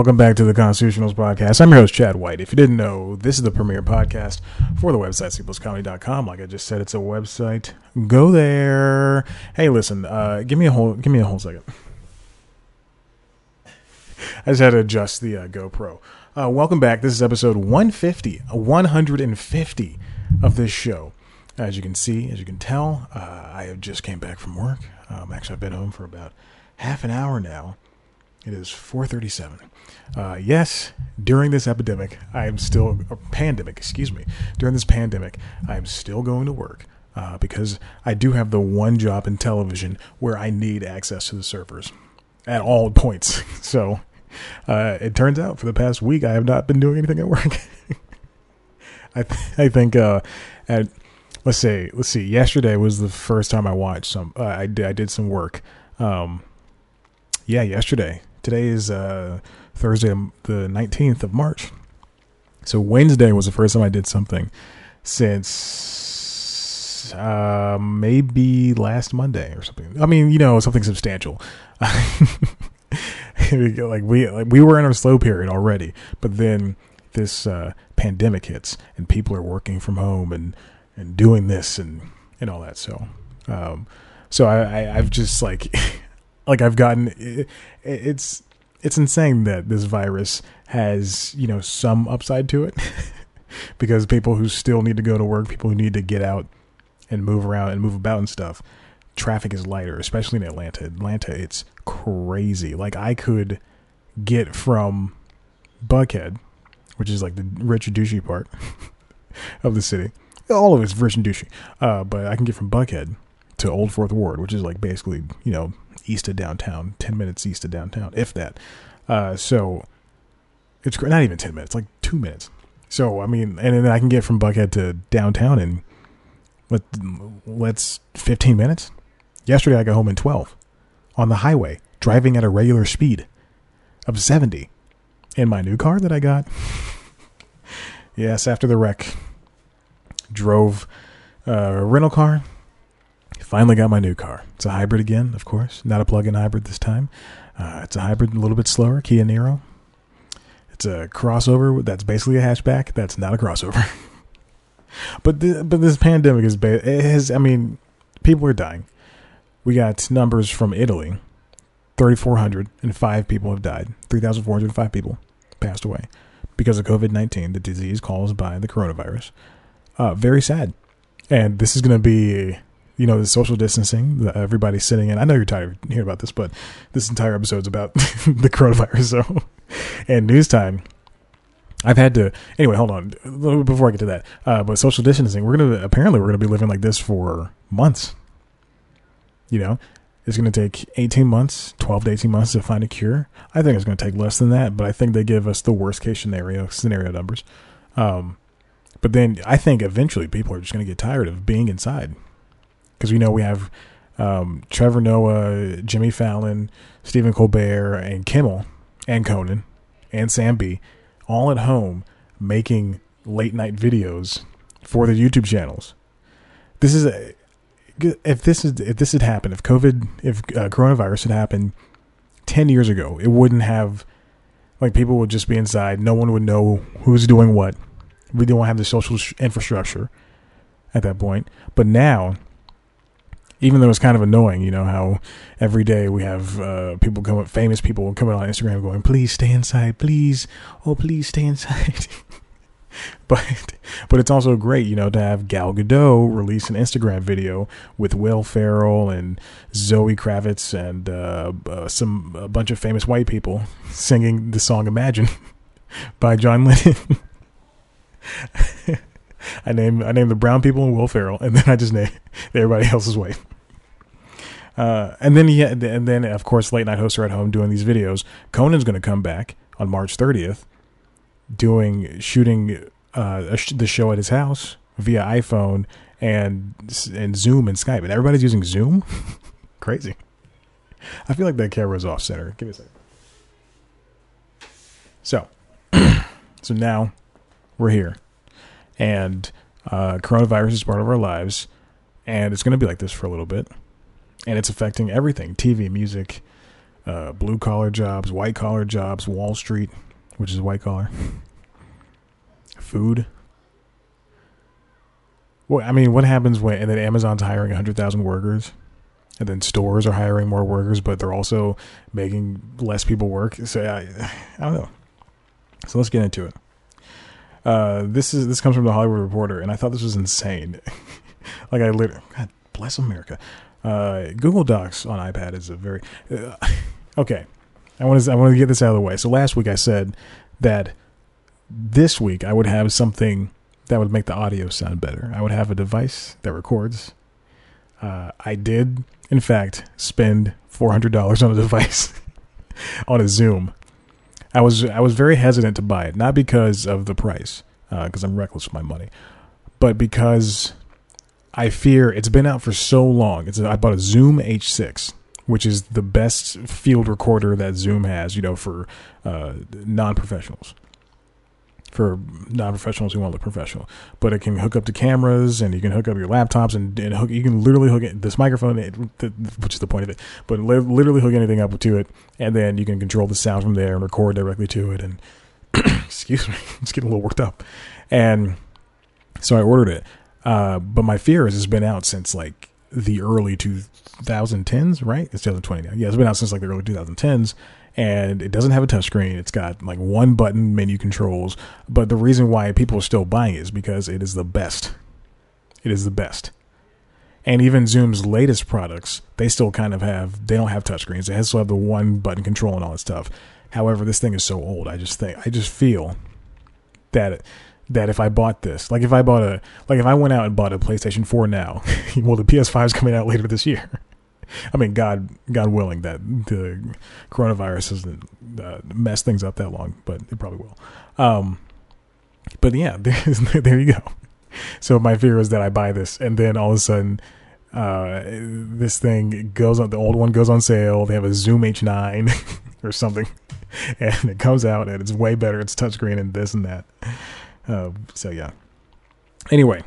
Welcome back to the Constitutionals podcast. I'm your host, Chad White. If you didn't know, this is the premier podcast for the website, cpluscomedy.com. Like I just said, it's a website. Go there. Hey, listen, uh, give me a whole, give me a whole second. I just had to adjust the uh, GoPro. Uh, welcome back. This is episode 150, 150 of this show. As you can see, as you can tell, uh, I have just came back from work. Um, actually, I've been home for about half an hour now. It is 4:37. Uh, yes, during this epidemic, I am still a pandemic. Excuse me. During this pandemic, I am still going to work uh, because I do have the one job in television where I need access to the servers at all points. So uh, it turns out for the past week, I have not been doing anything at work. I th- I think uh, at let's say let's see. Yesterday was the first time I watched some. Uh, I did I did some work. Um, yeah, yesterday Today is uh, Thursday, um, the 19th of March. So Wednesday was the first time I did something since uh, maybe last Monday or something. I mean, you know, something substantial. like we like we were in a slow period already, but then this uh, pandemic hits and people are working from home and and doing this and and all that. So um, so I, I I've just like like I've gotten it, it's it's insane that this virus has you know some upside to it because people who still need to go to work, people who need to get out and move around and move about and stuff, traffic is lighter, especially in Atlanta. Atlanta, it's crazy. Like I could get from Buckhead, which is like the rich and douchey part of the city. All of it's rich and douchey, uh, but I can get from Buckhead to Old Fourth Ward, which is like basically you know east of downtown, 10 minutes east of downtown, if that. Uh, so it's not even 10 minutes, like two minutes. So, I mean, and then I can get from Buckhead to downtown in let, let's 15 minutes. Yesterday I got home in 12 on the highway, driving at a regular speed of 70 in my new car that I got. yes, after the wreck, drove a rental car finally got my new car. It's a hybrid again, of course, not a plug-in hybrid this time. Uh, it's a hybrid, a little bit slower, Kia Niro. It's a crossover that's basically a hatchback. That's not a crossover. but the, but this pandemic is ba- it has. I mean, people are dying. We got numbers from Italy. 3,405 people have died. 3,405 people passed away because of COVID 19, the disease caused by the coronavirus. Uh, very sad. And this is going to be you know, the social distancing, everybody's sitting in. I know you're tired of hearing about this, but this entire episode's about the coronavirus. So, and news time. I've had to anyway. Hold on, before I get to that. Uh, but social distancing, we're gonna apparently we're gonna be living like this for months. You know, it's gonna take eighteen months, twelve to eighteen months to find a cure. I think it's gonna take less than that, but I think they give us the worst case scenario scenario numbers. Um, but then I think eventually people are just gonna get tired of being inside because we know we have um, Trevor Noah, Jimmy Fallon, Stephen Colbert, and Kimmel, and Conan, and Sam Bee, all at home making late night videos for their YouTube channels. This is a, if this is if this had happened, if COVID, if uh, coronavirus had happened ten years ago, it wouldn't have like people would just be inside. No one would know who's doing what. We don't have the social infrastructure at that point. But now even though it's kind of annoying, you know, how every day we have uh, people coming, famous people coming on Instagram going, please stay inside, please, oh, please stay inside. but but it's also great, you know, to have Gal Gadot release an Instagram video with Will Ferrell and Zoe Kravitz and uh, uh, some a bunch of famous white people singing the song "Imagine" by John Lennon. I name I name the brown people and Will Ferrell, and then I just name everybody else's white. Uh, and then he had, and then of course late night hosts are at home doing these videos. Conan's going to come back on March 30th, doing shooting uh, sh- the show at his house via iPhone and and Zoom and Skype, and everybody's using Zoom. Crazy. I feel like that camera is off center. Give me a second. So, so now we're here and uh, coronavirus is part of our lives, and it's going to be like this for a little bit, and it's affecting everything: TV, music, uh, blue collar jobs, white collar jobs, Wall Street, which is white collar, food. Well, I mean, what happens when and then Amazon's hiring hundred thousand workers, and then stores are hiring more workers, but they're also making less people work. So I, I don't know. So let's get into it. Uh, this is this comes from the Hollywood Reporter, and I thought this was insane. like I literally, God bless America. Uh, Google Docs on iPad is a very uh, okay. I want to I want to get this out of the way. So last week I said that this week I would have something that would make the audio sound better. I would have a device that records. Uh, I did, in fact, spend four hundred dollars on a device on a Zoom. I was I was very hesitant to buy it, not because of the price, because uh, I'm reckless with my money, but because I fear it's been out for so long. It's a, I bought a Zoom H6, which is the best field recorder that Zoom has, you know, for uh, non-professionals. For non-professionals who want to look professional, but it can hook up to cameras and you can hook up your laptops and, and hook. You can literally hook it, this microphone, it, the, which is the point of it. But li- literally hook anything up to it, and then you can control the sound from there and record directly to it. And excuse me, it's getting a little worked up. And so I ordered it. Uh, but my fear is it's been out since like the early 2010s, right? It's 2020 now. Yeah, it's been out since like the early 2010s, and it doesn't have a touchscreen. It's got like one button menu controls. But the reason why people are still buying it is because it is the best. It is the best. And even Zoom's latest products, they still kind of have, they don't have touchscreens. They still have the one button control and all that stuff. However, this thing is so old. I just think, I just feel that. That if I bought this, like if I bought a, like if I went out and bought a PlayStation 4 now, well, the PS5 is coming out later this year. I mean, God, God willing that the coronavirus doesn't uh, mess things up that long, but it probably will. Um, but yeah, there you go. So my fear is that I buy this and then all of a sudden, uh, this thing goes on, the old one goes on sale. They have a Zoom H9 or something and it comes out and it's way better. It's touchscreen and this and that. Uh, so yeah. Anyway,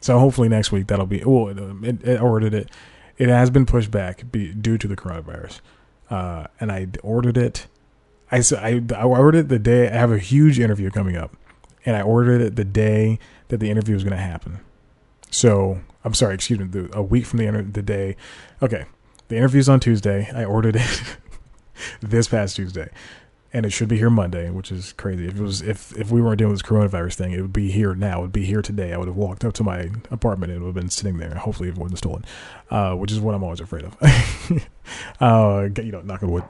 so hopefully next week that'll be. Well, it, it ordered it. It has been pushed back be, due to the coronavirus, uh, and I ordered it. I, I I ordered it the day I have a huge interview coming up, and I ordered it the day that the interview was going to happen. So I'm sorry, excuse me, the, a week from the the day. Okay, the interview's on Tuesday. I ordered it this past Tuesday and it should be here Monday, which is crazy. If it was if if we weren't doing this coronavirus thing, it would be here now. It would be here today. I would have walked up to my apartment and it would have been sitting there. Hopefully, it wasn't stolen, uh, which is what I'm always afraid of. uh, you know, knock on wood.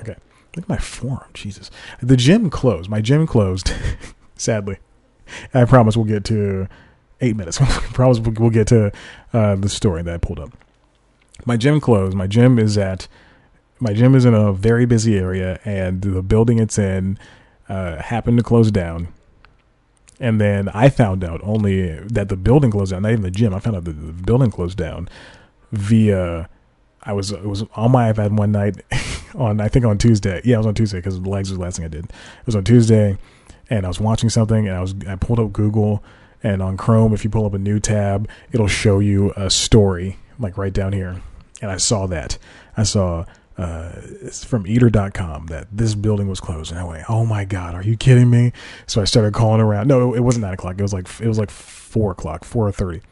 Okay, look at my forearm. Jesus, the gym closed. My gym closed. sadly, I promise we'll get to eight minutes. I promise we'll get to uh, the story that I pulled up. My gym closed. My gym is at my gym is in a very busy area, and the building it's in uh, happened to close down. And then I found out only that the building closed down, not even the gym. I found out that the building closed down via. I was it was on my iPad one night on I think on Tuesday. Yeah, it was on Tuesday because the legs was the last thing I did. It was on Tuesday, and I was watching something, and I was I pulled up Google, and on Chrome, if you pull up a new tab, it'll show you a story like right down here, and I saw that. I saw uh, it's from eater.com that this building was closed. And I went, oh my God, are you kidding me? So I started calling around. No, it wasn't nine o'clock. It was like, it was like four o'clock, 4.30.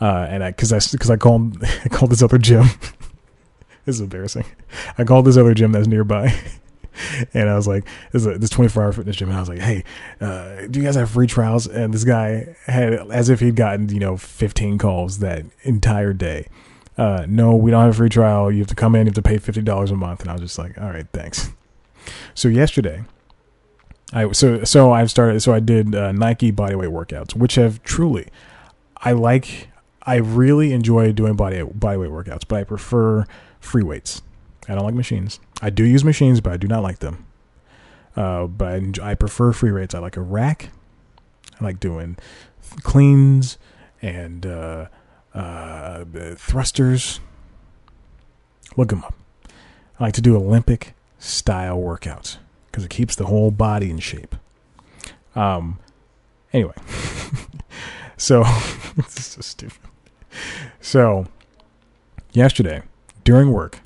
Uh, and I, cause I, cause I called, I called this other gym. this is embarrassing. I called this other gym that's nearby. and I was like, this is this 24 hour fitness gym. And I was like, hey, uh, do you guys have free trials? And this guy had, as if he'd gotten, you know, 15 calls that entire day uh, no, we don't have a free trial. You have to come in, you have to pay fifty dollars a month. And I was just like, all right, thanks. So yesterday, I so so I've started. So I did uh, Nike bodyweight workouts, which have truly, I like. I really enjoy doing body bodyweight workouts, but I prefer free weights. I don't like machines. I do use machines, but I do not like them. Uh, but I, I prefer free weights. I like a rack. I like doing cleans and uh, uh, thrusters. Look them up. I like to do Olympic style workouts because it keeps the whole body in shape. Um, anyway, so this is so stupid. So yesterday during work,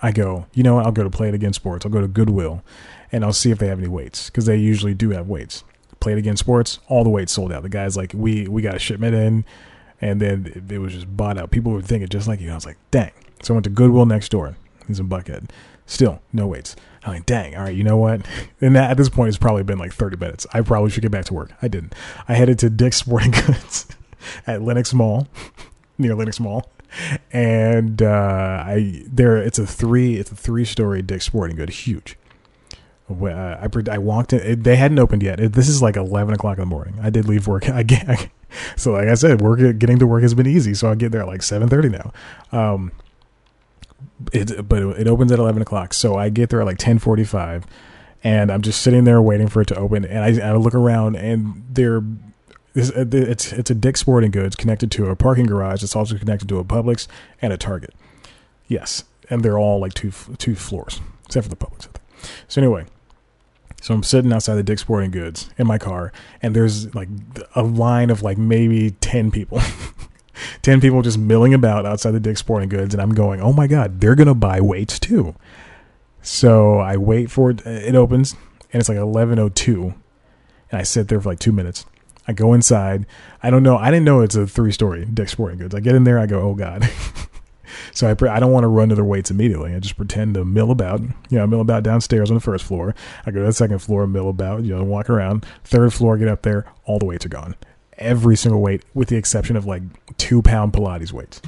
I go, you know what? I'll go to Play It Again Sports. I'll go to Goodwill, and I'll see if they have any weights because they usually do have weights. Play It Again Sports, all the weights sold out. The guy's like, we we got a shipment in, and then it, was just bought out. People were thinking just like you. I was like, dang. So I went to Goodwill next door. He's in Buckhead. Still no weights. I'm like, dang. All right, you know what? And that, at this point, it's probably been like 30 minutes. I probably should get back to work. I didn't. I headed to Dick's Sporting Goods at Lenox Mall, near Lenox Mall and uh, I there it's a three it's a three story Dick's Sporting Good, huge. Uh, I I walked in. It, they hadn't opened yet. It, this is like eleven o'clock in the morning. I did leave work. I get so like I said, work getting to work has been easy. So I get there at like seven thirty now. Um, it but it opens at eleven o'clock. So I get there at like ten forty five, and I'm just sitting there waiting for it to open. And I, I look around, and they're uh, it's it's a Dick's Sporting Goods connected to a parking garage. It's also connected to a Publix and a Target. Yes, and they're all like two two floors, except for the Publix. So anyway, so I'm sitting outside the Dick's Sporting Goods in my car, and there's like a line of like maybe ten people. 10 people just milling about outside the Dick's Sporting Goods, and I'm going, oh my God, they're going to buy weights too. So I wait for it. Uh, it opens, and it's like 11.02, and I sit there for like two minutes. I go inside. I don't know. I didn't know it's a three story Dick's Sporting Goods. I get in there. I go, oh god. so I pre- I don't want to run to their weights immediately. I just pretend to mill about. You know, mill about downstairs on the first floor. I go to the second floor, mill about. You know, walk around. Third floor, get up there. All the weights are gone. Every single weight, with the exception of like two pound Pilates weights.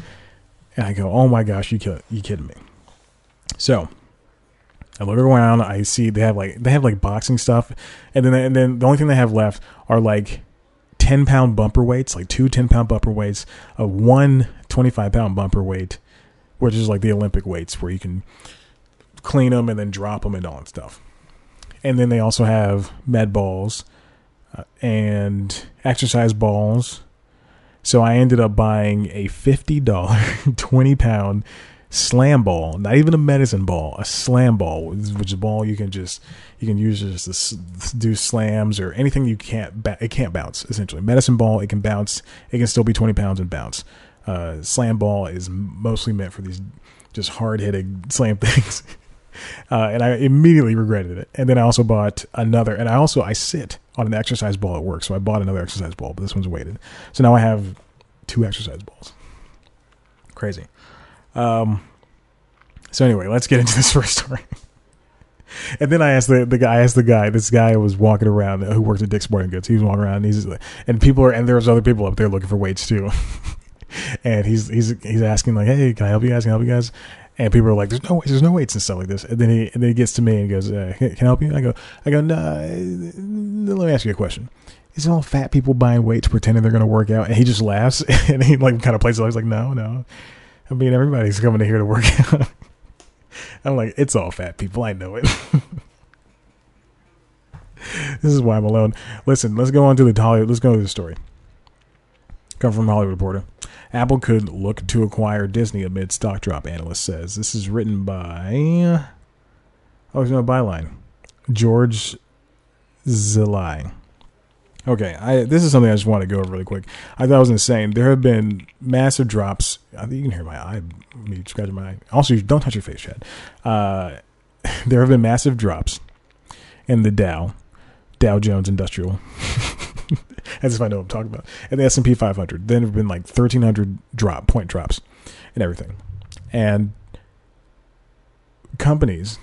And I go, oh my gosh, you kill, you kidding me? So I look around. I see they have like they have like boxing stuff, and then and then the only thing they have left are like 10 pound bumper weights, like two 10 pound bumper weights, a one 25 pound bumper weight, which is like the Olympic weights where you can clean them and then drop them and all that stuff. And then they also have med balls uh, and exercise balls. So I ended up buying a $50, 20 pound slam ball, not even a medicine ball, a slam ball, which is a ball you can just you can use just to do slams or anything you can't it can't bounce essentially. Medicine ball it can bounce, it can still be twenty pounds and bounce. Uh, slam ball is mostly meant for these just hard hitting slam things. Uh, and I immediately regretted it. And then I also bought another, and I also I sit on an exercise ball at work, so I bought another exercise ball, but this one's weighted. So now I have two exercise balls. Crazy. Um, so anyway, let's get into this first story. and then I asked the, the guy, I asked the guy, this guy was walking around who worked at Dick's Sporting Goods. He was walking around and he's and people are, and there was other people up there looking for weights too. And he's, he's, he's asking like, Hey, can I help you guys? Can I help you guys? And people are like, "There's no, there's no weights and stuff like this." And then he, and then he gets to me and goes, uh, "Can I help you?" I go, "I go, no. Let me ask you a question. Is it all fat people buying weights pretending they're going to work out?" And he just laughs and he like kind of plays it. He's like, "No, no. I mean, everybody's coming here to work out." I'm like, it's all fat people. I know it. this is why I'm alone. Listen, let's go on to the Hollywood. Let's go to the story. Come from Hollywood Reporter. Apple could look to acquire Disney amid stock drop. Analyst says this is written by. Oh, there's no byline. George Szalai. Okay, I, this is something I just want to go over really quick. I thought I was insane. There have been massive drops. I think you can hear my eye, me scratching my eye. Also, don't touch your face, Chad. Uh, there have been massive drops in the Dow, Dow Jones Industrial, as if I know what I'm talking about, and the S and P 500. Then have been like 1,300 drop point drops, and everything, and companies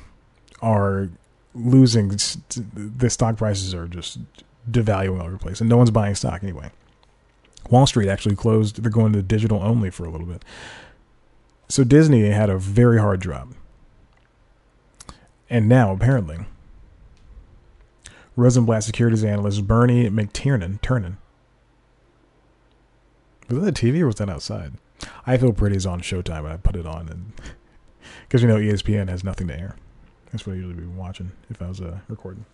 are losing. The stock prices are just devaluing all over the place, and no one's buying stock anyway. Wall Street actually closed; they're going to digital only for a little bit. So Disney had a very hard drop, and now apparently, Rosenblatt securities analyst Bernie McTernan, Turnin. Was that the TV or was that outside? I feel pretty is on Showtime, and I put it on, and because you know ESPN has nothing to air. That's what I usually be watching if I was uh, recording.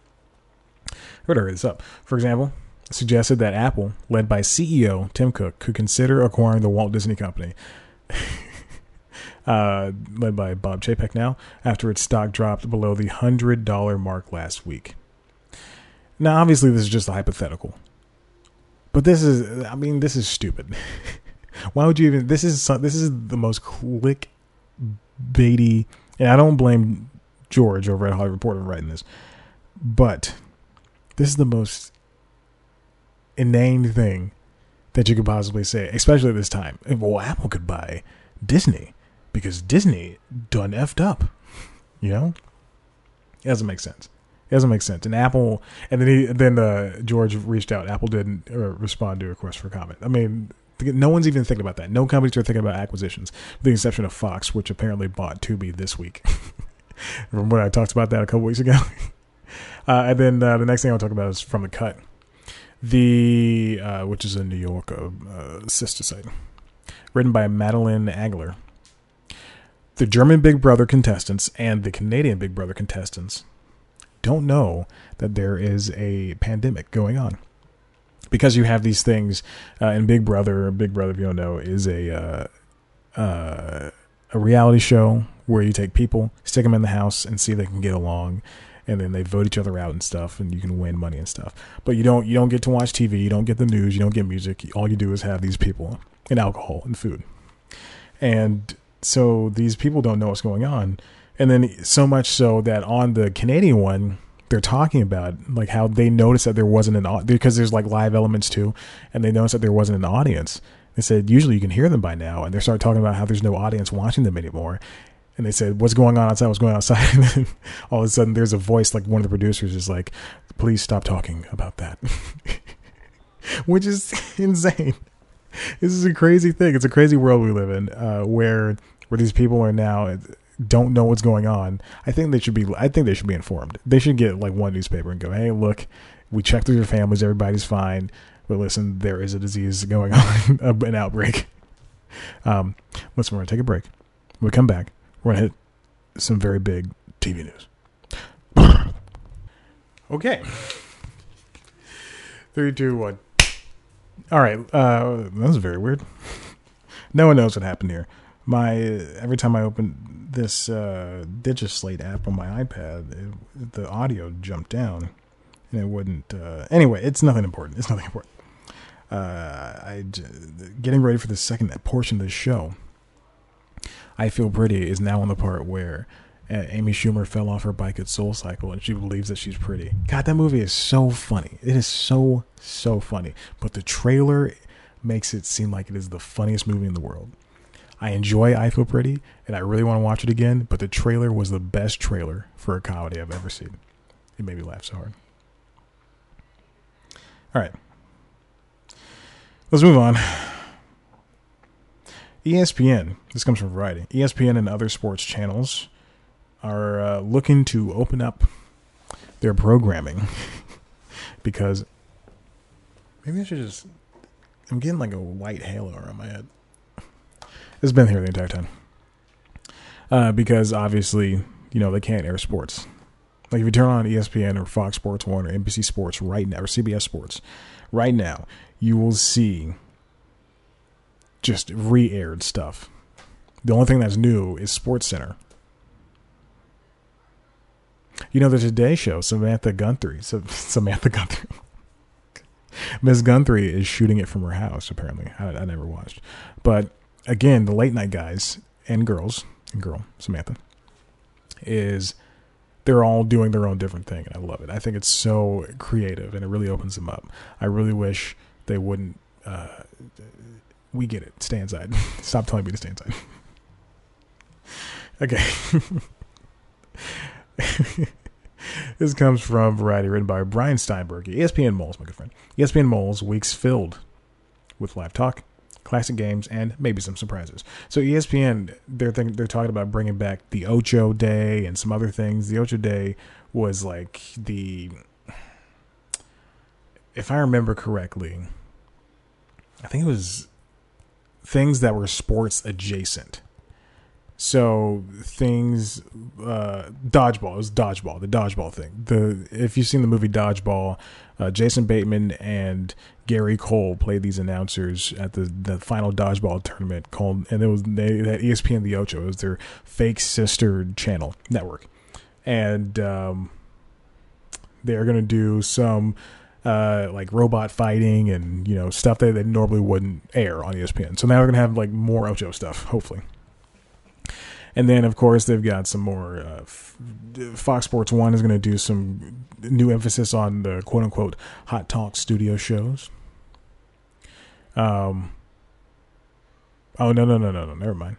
Where to hurry this up? For example, suggested that Apple, led by CEO Tim Cook, could consider acquiring the Walt Disney Company. uh, led by Bob Chapek now, after its stock dropped below the $100 mark last week. Now, obviously, this is just a hypothetical. But this is, I mean, this is stupid. Why would you even, this is, this is the most click baity And I don't blame George over at Hollywood Reporter for writing this, but this is the most inane thing that you could possibly say, especially at this time. Well, Apple could buy Disney because Disney done effed up. You know, it doesn't make sense. It doesn't make sense. And Apple, and then he, then uh, George reached out. Apple didn't uh, respond to a request for comment. I mean, no one's even thinking about that. No companies are thinking about acquisitions, with the exception of Fox, which apparently bought Tubi this week. Remember when I talked about that a couple weeks ago? uh, and then uh, the next thing I'll talk about is from the cut, the uh, which is a New York uh, sister site, written by Madeline Agler. The German Big Brother contestants and the Canadian Big Brother contestants don't know that there is a pandemic going on because you have these things uh, in Big Brother. Big Brother, if you don't know, is a uh, uh, a reality show where you take people, stick them in the house, and see if they can get along, and then they vote each other out and stuff, and you can win money and stuff. But you don't you don't get to watch TV, you don't get the news, you don't get music. All you do is have these people and alcohol and food, and so these people don't know what's going on. And then so much so that on the Canadian one, they're talking about like how they noticed that there wasn't an because there's like live elements too, and they noticed that there wasn't an audience. They said usually you can hear them by now, and they start talking about how there's no audience watching them anymore. And they said, "What's going on outside? What's going on outside?" And then all of a sudden, there's a voice like one of the producers is like, "Please stop talking about that," which is insane. This is a crazy thing. It's a crazy world we live in, uh, where where these people are now don't know what's going on, I think they should be. I think they should be informed. They should get like one newspaper and go, "Hey, look, we checked through your families. Everybody's fine, but listen, there is a disease going on, an outbreak." Um, listen, we're gonna take a break. When we come back, we're gonna hit some very big TV news. okay, three, two, one. All right, uh, that was very weird. no one knows what happened here my every time I open this uh, Digislate app on my iPad, it, the audio jumped down, and it wouldn't. Uh, anyway, it's nothing important. It's nothing important. Uh, I getting ready for the second portion of the show. I feel pretty is now on the part where uh, Amy Schumer fell off her bike at Soul Cycle and she believes that she's pretty. God, that movie is so funny. It is so so funny. But the trailer makes it seem like it is the funniest movie in the world. I enjoy I Feel Pretty, and I really want to watch it again, but the trailer was the best trailer for a comedy I've ever seen. It made me laugh so hard. All right. Let's move on. ESPN, this comes from Variety. ESPN and other sports channels are uh, looking to open up their programming because maybe I should just. I'm getting like a white halo around my head. It's been here the entire time. Uh, because obviously, you know, they can't air sports. Like if you turn on ESPN or Fox Sports One or NBC Sports right now or CBS Sports right now, you will see just re-aired stuff. The only thing that's new is Sports Center. You know, the Today Show, Samantha Guthrie, Samantha Guthrie. Miss Guthrie is shooting it from her house. Apparently, I, I never watched, but again, the late night guys and girls, and girl, Samantha, is they're all doing their own different thing. And I love it. I think it's so creative and it really opens them up. I really wish they wouldn't. Uh, we get it. Stay inside. Stop telling me to stay inside. okay. this comes from Variety, written by Brian Steinberg, ESPN Moles, my good friend. ESPN Moles, weeks filled with live talk, classic games, and maybe some surprises. So ESPN, they're they're talking about bringing back the Ocho Day and some other things. The Ocho Day was like the, if I remember correctly, I think it was things that were sports adjacent. So things, uh, dodgeball. is dodgeball, the dodgeball thing. The if you've seen the movie Dodgeball, uh, Jason Bateman and Gary Cole played these announcers at the, the final dodgeball tournament called, and it was they had ESPN the Ocho. Was their fake sister channel network, and um, they're gonna do some uh, like robot fighting and you know stuff that they normally wouldn't air on ESPN. So now we're gonna have like more Ocho stuff, hopefully. And then, of course, they've got some more. Uh, F- Fox Sports One is going to do some new emphasis on the quote unquote hot talk studio shows. Um. Oh no no no no no! Never mind.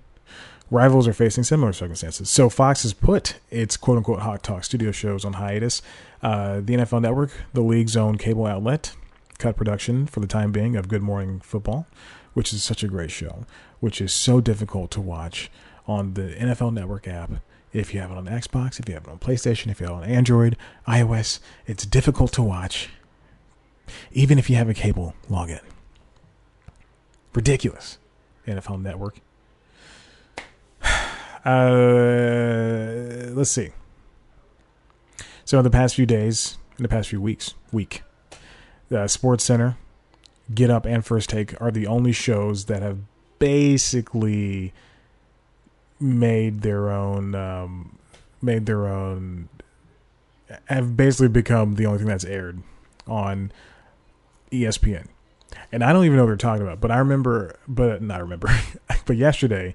Rivals are facing similar circumstances. So Fox has put its quote unquote hot talk studio shows on hiatus. Uh, the NFL Network, the league's own cable outlet, cut production for the time being of Good Morning Football, which is such a great show, which is so difficult to watch on the NFL Network app. If you have it on Xbox, if you have it on PlayStation, if you have it on Android, iOS, it's difficult to watch, even if you have a cable login. Ridiculous. NFL Network. Uh, let's see. So in the past few days, in the past few weeks, week, uh, Sports Center, Get Up, and First Take are the only shows that have basically made their own, um, made their own, have basically become the only thing that's aired on ESPN. And I don't even know what they're talking about, but I remember, but not remember, but yesterday,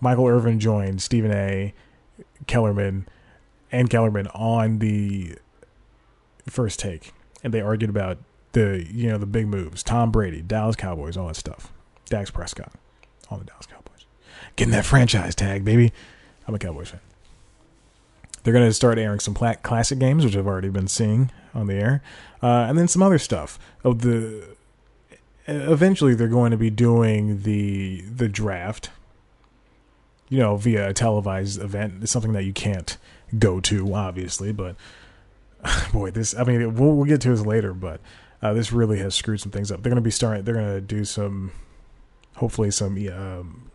Michael Irvin joined Stephen A. Kellerman and Kellerman on the first take, and they argued about the you know the big moves, Tom Brady, Dallas Cowboys, all that stuff, Dak Prescott, all the Dallas Cowboys, getting that franchise tag, baby. I'm a Cowboys fan. They're going to start airing some classic games, which I've already been seeing on the air, uh, and then some other stuff. Oh, the eventually they're going to be doing the the draft you know, via a televised event. It's something that you can't go to, obviously. But boy, this, I mean, we'll, we'll get to this later, but uh, this really has screwed some things up. They're going to be starting, they're going to do some, hopefully, some. Um,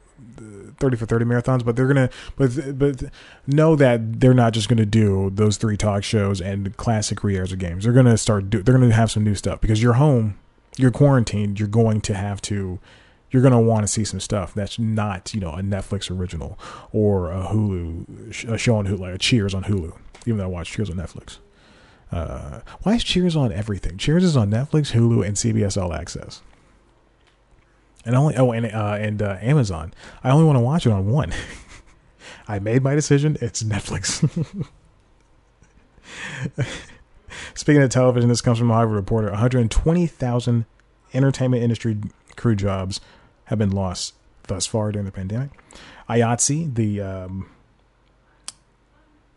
30 for 30 marathons but they're gonna but but know that they're not just gonna do those three talk shows and classic re-airs of games they're gonna start do they're gonna have some new stuff because you're home you're quarantined you're going to have to you're to want to see some stuff that's not, you know, a Netflix original or a Hulu, a show on Hulu, like a Cheers on Hulu, even though I watch Cheers on Netflix. Uh, why is Cheers on everything? Cheers is on Netflix, Hulu, and CBS All Access. And only oh, and uh, and uh, Amazon. I only want to watch it on one. I made my decision. It's Netflix. Speaking of television, this comes from a Harvard Reporter. 120,000 entertainment industry crew jobs have been lost thus far during the pandemic. IATSE, the um,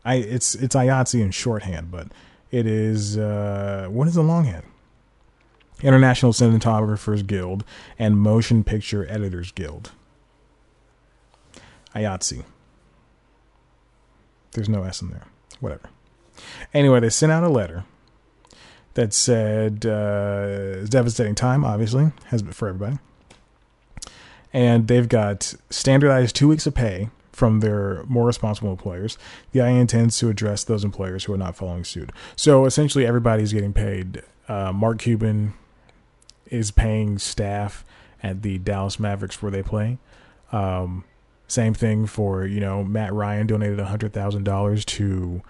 I it's it's IATSE in shorthand, but it is uh, what is the longhand? International Cinematographers Guild and Motion Picture Editors Guild. IATSE. There's no S in there. Whatever. Anyway, they sent out a letter that said uh, devastating time, obviously, has been for everybody and they've got standardized two weeks of pay from their more responsible employers. The IA intends to address those employers who are not following suit. So essentially, everybody's getting paid. Uh, Mark Cuban is paying staff at the Dallas Mavericks where they play. Um, same thing for you know Matt Ryan donated hundred thousand dollars to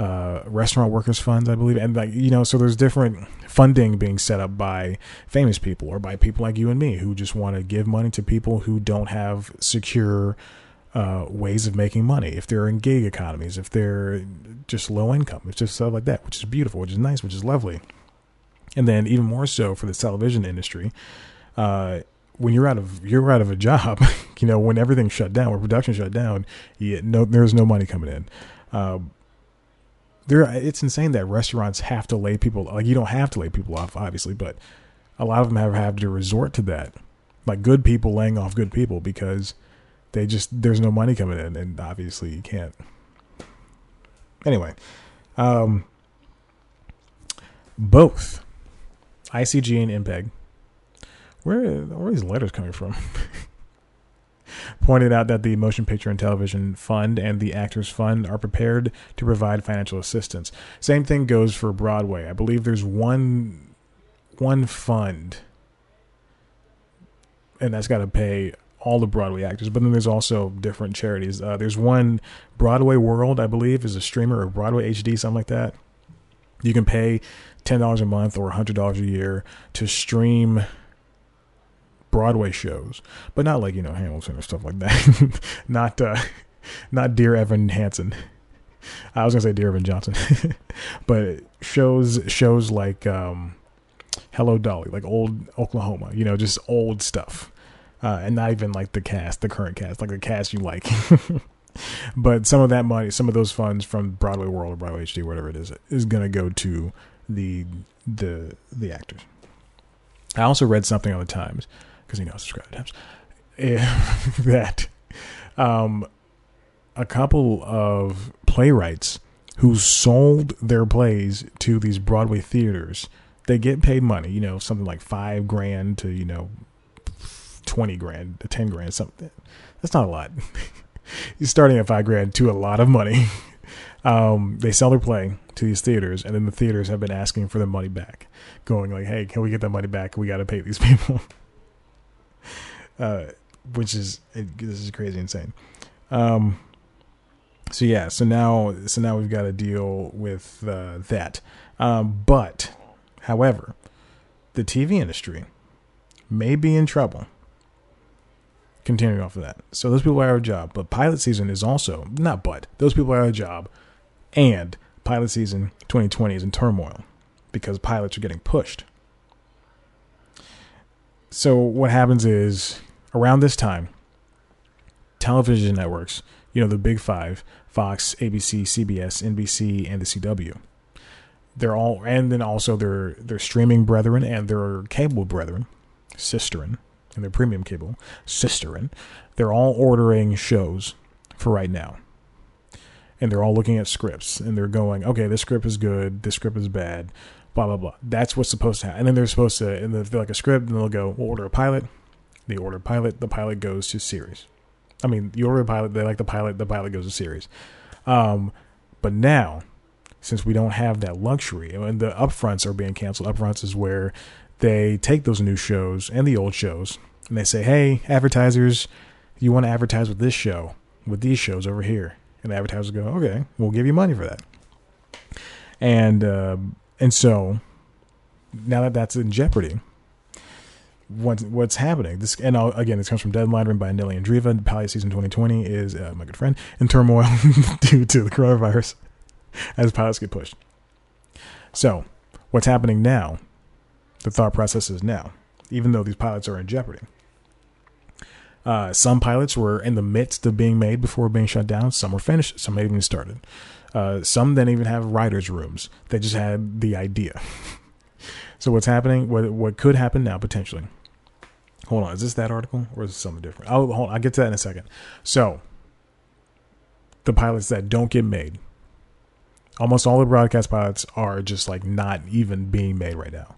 uh, restaurant workers funds, I believe, and like you know, so there's different funding being set up by famous people or by people like you and me who just want to give money to people who don't have secure uh, ways of making money. If they're in gig economies, if they're just low income, it's just stuff like that, which is beautiful, which is nice, which is lovely. And then even more so for the television industry, uh, when you're out of you're out of a job, you know, when everything's shut down, when production shut down, you, no, there's no money coming in. Uh, there it's insane that restaurants have to lay people like you don't have to lay people off obviously but a lot of them have have to resort to that like good people laying off good people because they just there's no money coming in and obviously you can't anyway um both ICG and MPEG where, are these letters coming from pointed out that the Motion Picture and Television Fund and the Actors Fund are prepared to provide financial assistance. Same thing goes for Broadway. I believe there's one one fund and that's got to pay all the Broadway actors, but then there's also different charities. Uh, there's one Broadway World, I believe, is a streamer or Broadway HD, something like that. You can pay ten dollars a month or hundred dollars a year to stream Broadway shows, but not like you know Hamilton or stuff like that. not uh, not Dear Evan Hansen. I was gonna say Dear Evan Johnson, but shows shows like um, Hello Dolly, like old Oklahoma, you know, just old stuff, uh, and not even like the cast, the current cast, like the cast you like. But some of that money, some of those funds from Broadway World or Broadway HD, whatever it is, is gonna go to the the the actors. I also read something on the Times because you know I subscribe to Times that um, a couple of playwrights who sold their plays to these Broadway theaters, they get paid money, you know, something like five grand to, you know, 20 grand to 10 grand, something. That's not a lot. You're starting at five grand to a lot of money. Um, they sell their play to these theaters, and then the theaters have been asking for their money back, going like, "Hey, can we get that money back? We got to pay these people." uh, which is it, this is crazy insane. Um, so yeah, so now so now we've got to deal with uh, that. Um, but, however, the TV industry may be in trouble. Continuing off of that, so those people are out of job, but pilot season is also not. But those people are out of job, and pilot season 2020 is in turmoil because pilots are getting pushed. So what happens is around this time, television networks, you know, the big five Fox, ABC, CBS, NBC, and the CW. They're all, and then also their their streaming brethren and their cable brethren, sisterin, and their premium cable, sisterin. They're all ordering shows for right now, and they're all looking at scripts and they're going, okay, this script is good, this script is bad, blah blah blah. That's what's supposed to happen. And then they're supposed to, and they're like a script, and they'll go, we'll order a pilot, they order a pilot. The pilot goes to series. I mean, you order a pilot. They like the pilot. The pilot goes to series. Um, but now, since we don't have that luxury, and the upfronts are being canceled. Upfronts is where they take those new shows and the old shows, and they say, "Hey, advertisers, you want to advertise with this show, with these shows over here?" And the advertisers go, "Okay, we'll give you money for that." And uh, and so now that that's in jeopardy, what's what's happening. This and I'll, again, this comes from Deadline, written by Nellie Andreeva. Pilot season 2020 is uh, my good friend in turmoil due to the coronavirus as pilots get pushed. So, what's happening now? The thought process is now, even though these pilots are in jeopardy. Uh, some pilots were in the midst of being made before being shut down. Some were finished. Some had even started. Uh, some then even have writers' rooms. They just had the idea. so what's happening? What what could happen now potentially? Hold on, is this that article or is it something different? I'll hold on, I'll get to that in a second. So, the pilots that don't get made, almost all the broadcast pilots are just like not even being made right now.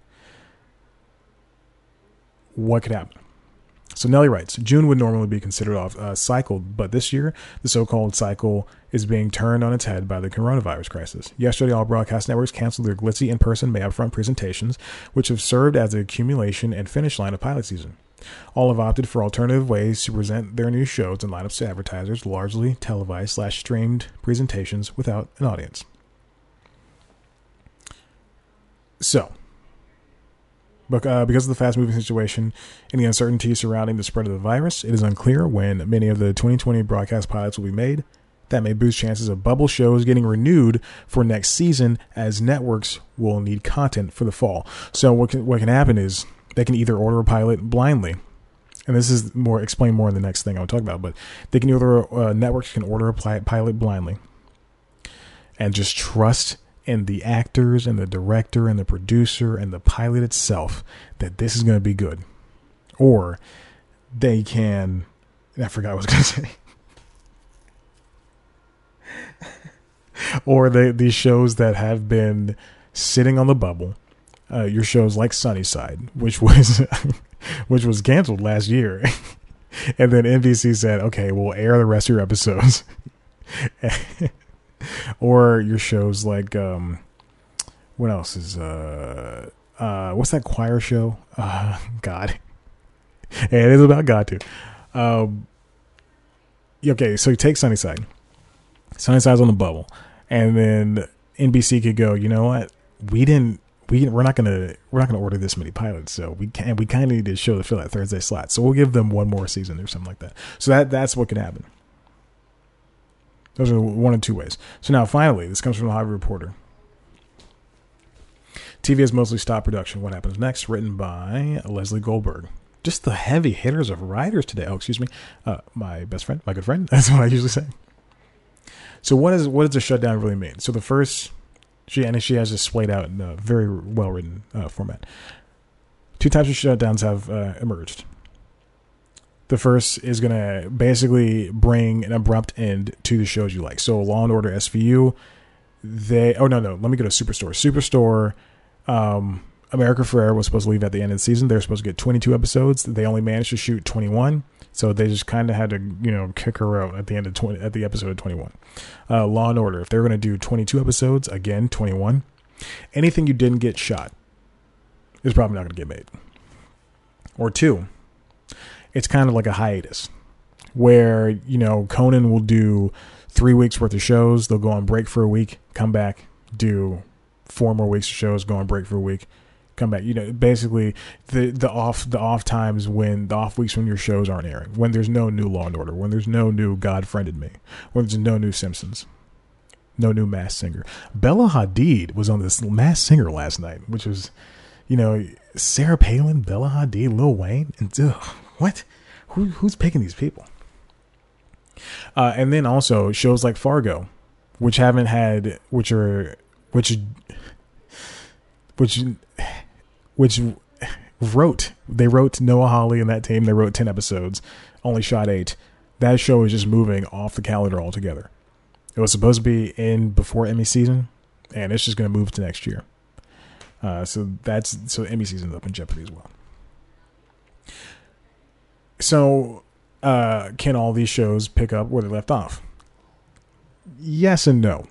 What could happen? So Nellie writes, June would normally be considered off uh, cycled, but this year the so-called cycle is being turned on its head by the coronavirus crisis. Yesterday, all broadcast networks canceled their glitzy in-person May upfront presentations, which have served as the accumulation and finish line of pilot season. All have opted for alternative ways to present their new shows and lineups to advertisers, largely televised slash streamed presentations without an audience. So, but, uh, because of the fast moving situation and the uncertainty surrounding the spread of the virus, it is unclear when many of the 2020 broadcast pilots will be made. That may boost chances of bubble shows getting renewed for next season, as networks will need content for the fall. So what can, what can happen is they can either order a pilot blindly, and this is more explain more in the next thing I'll talk about. But they can either uh, networks can order a pilot blindly, and just trust in the actors and the director and the producer and the pilot itself that this is going to be good, or they can. I forgot what I was going to say. or they, these shows that have been sitting on the bubble uh, your shows like Sunnyside, which was which was canceled last year, and then NBC said, "Okay, we'll air the rest of your episodes," or your shows like um, what else is uh uh what's that choir show? Uh, God, and it is about God too. Um, okay, so you take Sunnyside. Sunnyside's on the bubble, and then NBC could go. You know what? We didn't we we're not gonna we're not gonna order this many pilots, so we can we kind of need to show the fill that Thursday slot. So we'll give them one more season or something like that. So that that's what could happen. Those are one of two ways. So now, finally, this comes from the Hollywood Reporter. TV has mostly stopped production. What happens next? Written by Lesley Goldberg. Just the heavy hitters of writers today. Oh, excuse me. Uh, my best friend, my good friend. That's what I usually say. So what is what does a shutdown really mean? So the first, she and she has this splayed out in a very well written uh, format. Two types of shutdowns have uh, emerged. The first is going to basically bring an abrupt end to the shows you like. So Law and Order SVU, they oh no no let me go to Superstore. Superstore um, America Ferrera was supposed to leave at the end of the season. They were supposed to get 22 episodes. They only managed to shoot 21, so they just kind of had to, you know, kick her out at the end of 20 at the episode of 21. Uh, Law and Order, if they're going to do 22 episodes, again 21, anything you didn't get shot is probably not going to get made. Or two, it's kind of like a hiatus where you know Conan will do three weeks worth of shows. They'll go on break for a week, come back, do four more weeks of shows, go on break for a week, come back. You know, basically the the off the off times when the off weeks when your shows aren't airing, when there's no new Law and Order, when there's no new God Friended Me, when there's no new Simpsons, no new Masked Singer. Bella Hadid was on this Masked Singer last night, which was, you know, Sarah Palin, Bella Hadid, Lil Wayne, and ugh, what? Who who's picking these people? Uh, and then also shows like Fargo, which haven't had, which are, which which which wrote they wrote Noah Hawley and that team. They wrote ten episodes, only shot eight. That show is just moving off the calendar altogether. It was supposed to be in before Emmy season, and it's just going to move to next year. Uh, so that's so Emmy season's up in jeopardy as well. So, uh, can all these shows pick up where they left off? Yes and no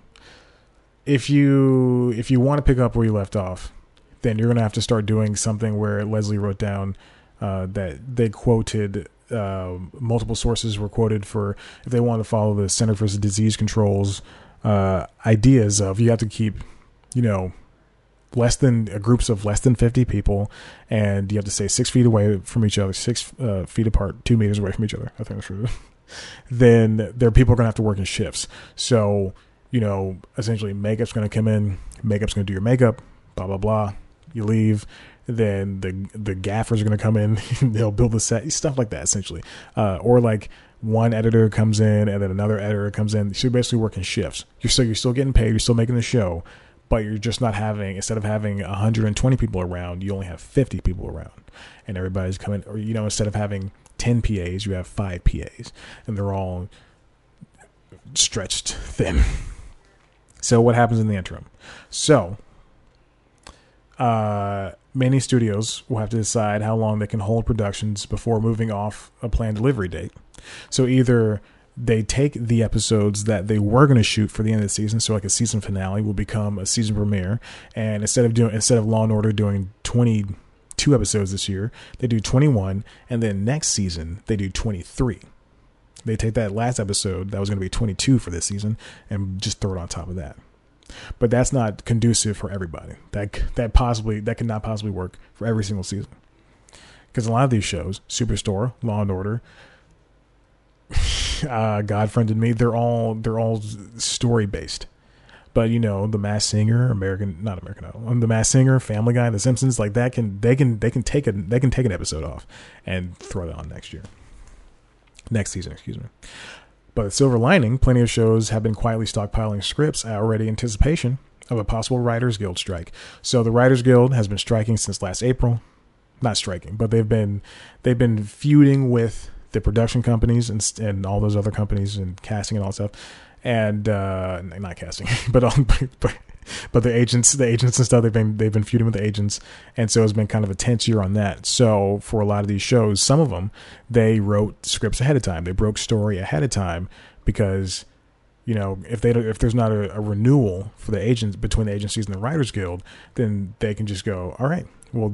if you if you want to pick up where you left off, then you're gonna have to start doing something where Lesley wrote down uh, that they quoted uh, multiple sources were quoted for if they want to follow the Center for Disease Control's uh, ideas of you have to keep, you know, less than uh, groups of less than 50 people and you have to stay six feet away from each other six uh, feet apart two meters away from each other i think that's true then there are people are going to have to work in shifts so you know, essentially makeup's going to come in, makeup's going to do your makeup, blah blah blah. You leave, then the the gaffers are going to come in, they'll build the set, stuff like that, essentially. Uh, or like one editor comes in and then another editor comes in. So you're basically working shifts. You're still you're still getting paid, you're still making the show, but you're just not having instead of having 120 people around, you only have 50 people around, and everybody's coming. Or you know, instead of having 10 PAs, you have five PAs, and they're all stretched thin. So what happens in the interim? So uh, many studios will have to decide how long they can hold productions before moving off a planned delivery date. So either they take the episodes that they were going to shoot for the end of the season, so like a season finale will become a season premiere, and instead of doing instead of Law and Order doing twenty two episodes this year, they do twenty one, and then next season they do twenty three. They take that last episode that was going to be 22 for this season and just throw it on top of that. But that's not conducive for everybody. That that possibly that could not possibly work for every single season. Because a lot of these shows, Superstore, Law and Order, uh, God Friended Me, they're all they're all story based. But you know, the Mass Singer, American not American Idol, the Mass Singer, Family Guy, The Simpsons, like that can they can they can take a they can take an episode off and throw it on next year next season, excuse me. But silver lining, plenty of shows have been quietly stockpiling scripts already in anticipation of a possible Writers Guild strike. So the Writers Guild has been striking since last April. Not striking, but they've been they've been feuding with the production companies and and all those other companies and casting and all that stuff. And uh, not casting, but, but but the agents, the agents and stuff, they've been they've been feuding with the agents, and so it's been kind of a tense year on that. So for a lot of these shows, some of them they wrote scripts ahead of time, they broke story ahead of time because you know if they if there's not a, a renewal for the agents between the agencies and the Writers Guild, then they can just go, all right, well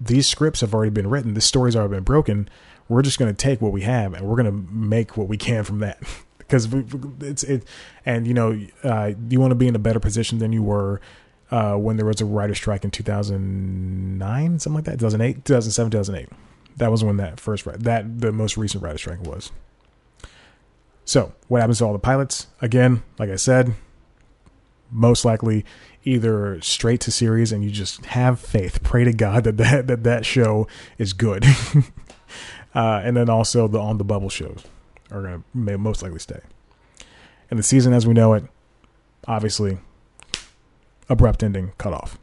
these scripts have already been written, the story's already been broken. We're just going to take what we have and we're going to make what we can from that. because it's it, and you know, uh, you want to be in a better position than you were uh, when there was a writer strike in 2009, something like that, 2008, 2007, 2008. That was when that first that the most recent writer strike was. So, what happens to all the pilots? Again, like I said, most likely either straight to series and you just have faith, pray to God that that, that, that show is good. uh, and then also the on the bubble shows are going to most likely stay. And the season as we know it, obviously, abrupt ending, cut off.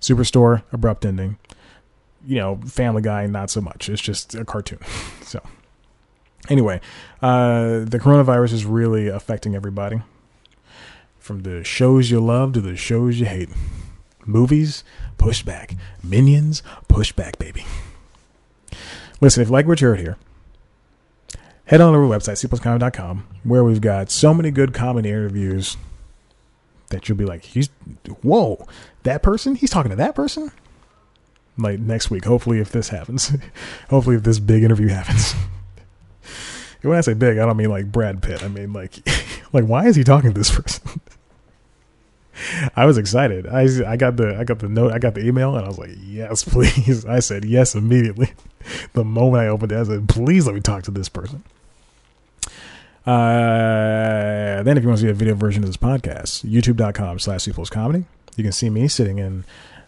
Superstore, abrupt ending. You know, Family Guy, not so much. It's just a cartoon. so, anyway, uh, the coronavirus is really affecting everybody from the shows you love to the shows you hate. Movies, pushback. Minions, pushback, baby. Listen, if you like what you heard here, head on over to our website, cpluscomedy.com, where we've got so many good comedy interviews that you'll be like, he's, whoa, that person? He's talking to that person? Like next week, hopefully, if this happens. hopefully, if this big interview happens. when I say big, I don't mean like Brad Pitt. I mean like, like why is he talking to this person? I was excited. I I got the I got the note. I got the email, and I was like, "Yes, please." I said yes immediately. The moment I opened it, I said, "Please let me talk to this person." Uh, then, if you want to see a video version of this podcast, youtube.com slash comedy. You can see me sitting in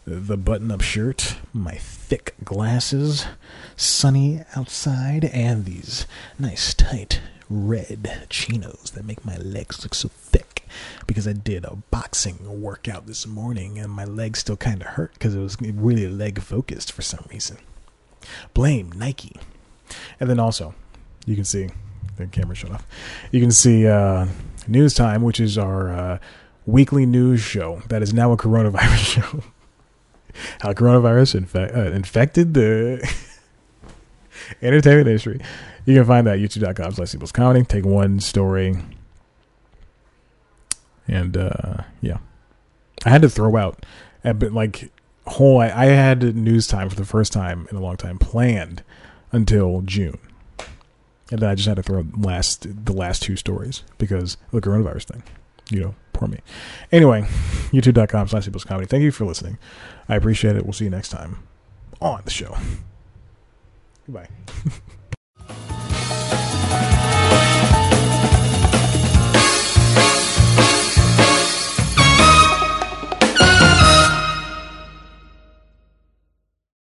the button up shirt, my thick glasses, sunny outside, and these nice tight red chinos that make my legs look so thick because I did a boxing workout this morning and my legs still kind of hurt because it was really leg focused for some reason. Blame Nike. And then also, you can see the camera shut off. You can see uh, News Time, which is our uh, weekly news show that is now a coronavirus show. How coronavirus infe- uh, infected the entertainment industry. You can find that at youtube.com slash cpluscomedy. Take one story. And uh, yeah. I had to throw out like whole I, I had news time for the first time in a long time planned until June. And then I just had to throw last the last two stories because of the coronavirus thing. You know, poor me. Anyway, youtube.com slash comedy. Thank you for listening. I appreciate it. We'll see you next time on the show. Goodbye.